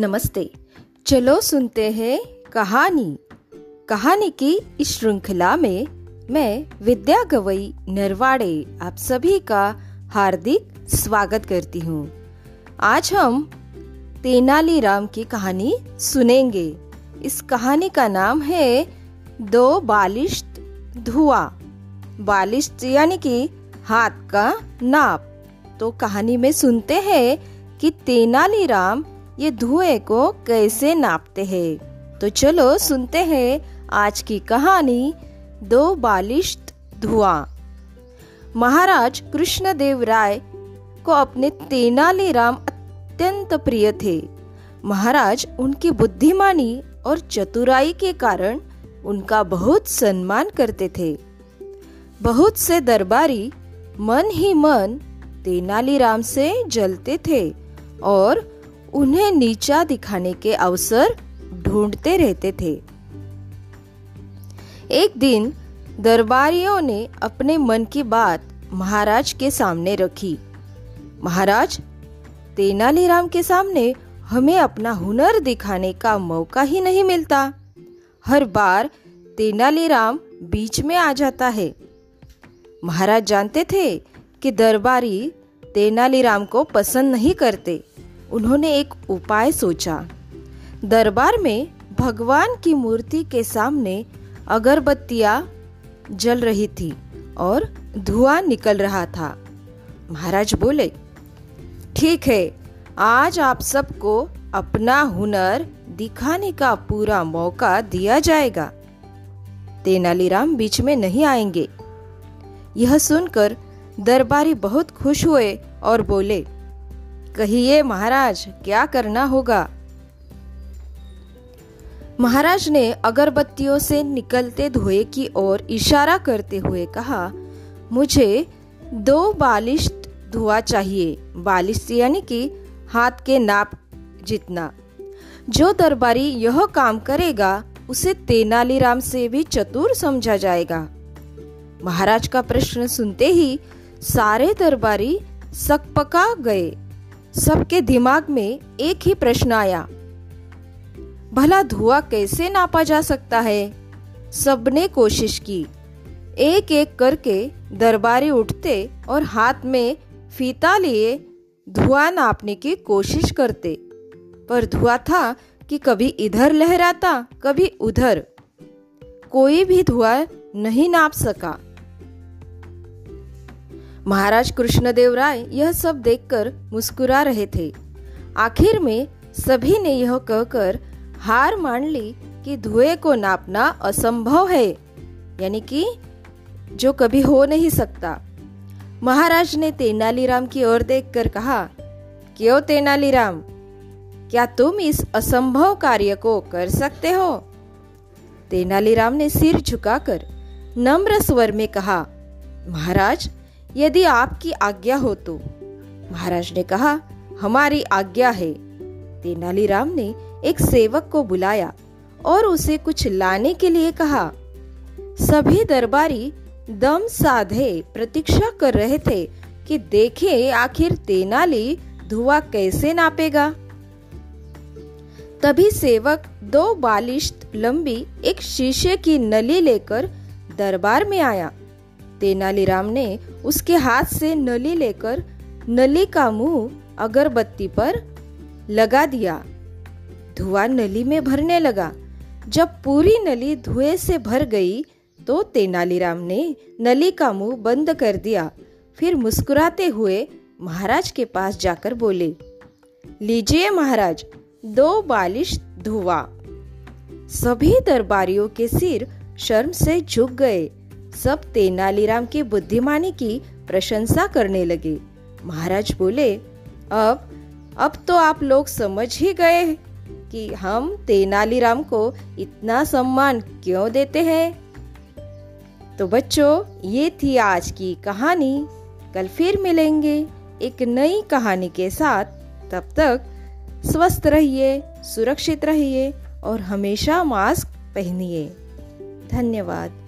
नमस्ते। चलो सुनते हैं कहानी। कहानी की इस श्रृंखला में मैं विद्या गवई नरवाड़े आप सभी का हार्दिक स्वागत करती हूँ। आज हम तेनालीराम की कहानी सुनेंगे। इस कहानी का नाम है दो बालिश्त धुआ। बालिश्त यानी कि हाथ का नाप। तो कहानी में सुनते हैं कि तेनालीराम ये धुएँ को कैसे नापते हैं? तो चलो सुनते हैं आज की कहानी, दो बालिश्त धुआँ। महाराज कृष्णदेव राय को अपने तेनालीराम अत्यंत प्रिय थे। महाराज उनकी बुद्धिमानी और चतुराई के कारण उनका बहुत सम्मान करते थे। बहुत से दरबारी मन ही मन तेनालीराम से जलते थे और उन्हें नीचा दिखाने के अवसर ढूंढते रहते थे। एक दिन दरबारियों ने अपने मन की बात महाराज के सामने रखी। महाराज, तेनालीराम के सामने हमें अपना हुनर दिखाने का मौका ही नहीं मिलता। हर बार तेनालीराम बीच में आ जाता है। महाराज जानते थे कि दरबारी तेनालीराम को पसंद नहीं करते। उन्होंने एक उपाय सोचा। दरबार में भगवान की मूर्ति के सामने अगरबत्तियाँ जल रही थी और धुआँ निकल रहा था। महाराज बोले, ठीक है, आज आप सबको अपना हुनर दिखाने का पूरा मौका दिया जाएगा। तेनालीराम बीच में नहीं आएँगे। यह सुनकर दरबारी बहुत खुश हुए और बोले कहिए, महाराज, क्या करना होगा? महाराज ने अगरबत्तियों से निकलते धुएँ की ओर इशारा करते हुए कहा, मुझे दो बालिश धुआँ चाहिए। बालिश यानी कि हाथ के नाप जितना। जो दरबारी यह काम करेगा, उसे तेनालीराम से भी चतुर समझा जाएगा। महाराज का प्रश्न सुनते ही सारे दरबारी सकपका गए। सबके दिमाग में एक ही प्रश्न आया, भला धुआँ कैसे नापा जा सकता है? सबने कोशिश की। एक एक करके दरबारी उठते और हाथ में फीता लिए धुआँ नापने की कोशिश करते। पर धुआँ था कि कभी इधर लहराता, कभी उधर। कोई भी धुआँ नहीं नाप सका। महाराज कृष्णदेव राय यह सब देखकर मुस्कुरा रहे थे। आखिर में सभी ने यह कहकर हार मान ली कि धुएँ को नापना असंभव है, यानी कि जो कभी हो नहीं सकता। महाराज ने तेनालीराम की ओर देखकर कहा, क्यों तेनालीराम? क्या तुम इस असंभव कार्य को कर सकते हो? तेनालीराम ने सिर झुकाकर नम्र स्वर में कहा, महाराज यदि आपकी आज्ञा हो तो। महाराज ने कहा, हमारी आज्ञा है। तेनालीराम ने एक सेवक को बुलाया और उसे कुछ लाने के लिए कहा। सभी दरबारी दम साधे प्रतीक्षा कर रहे थे कि देखे आखिर तेनाली धुआँ कैसे नापेगा। तभी सेवक दो बालिश लंबी एक शीशे की नली लेकर दरबार में आया। तेनालीराम ने उसके हाथ से नली लेकर नली का मुँह अगरबत्ती पर लगा दिया। धुआँ नली में भरने लगा। जब पूरी नली धुएँ से भर गई तो तेनालीराम ने नली का मुँह बंद कर दिया। फिर मुस्कुराते हुए महाराज के पास जाकर बोले, लीजिए महाराज, दो बालिश धुआँ। सभी दरबारियों के सिर शर्म से झुक गए। सब तेनालीराम की बुद्धिमानी की प्रशंसा करने लगे। महाराज बोले, अब अब तो आप लोग समझ ही गए कि हम तेनालीराम को इतना सम्मान क्यों देते हैं। तो बच्चों, ये थी आज की कहानी। कल फिर मिलेंगे एक नई कहानी के साथ। तब तक स्वस्थ रहिए, सुरक्षित रहिए और हमेशा मास्क पहनिए। धन्यवाद।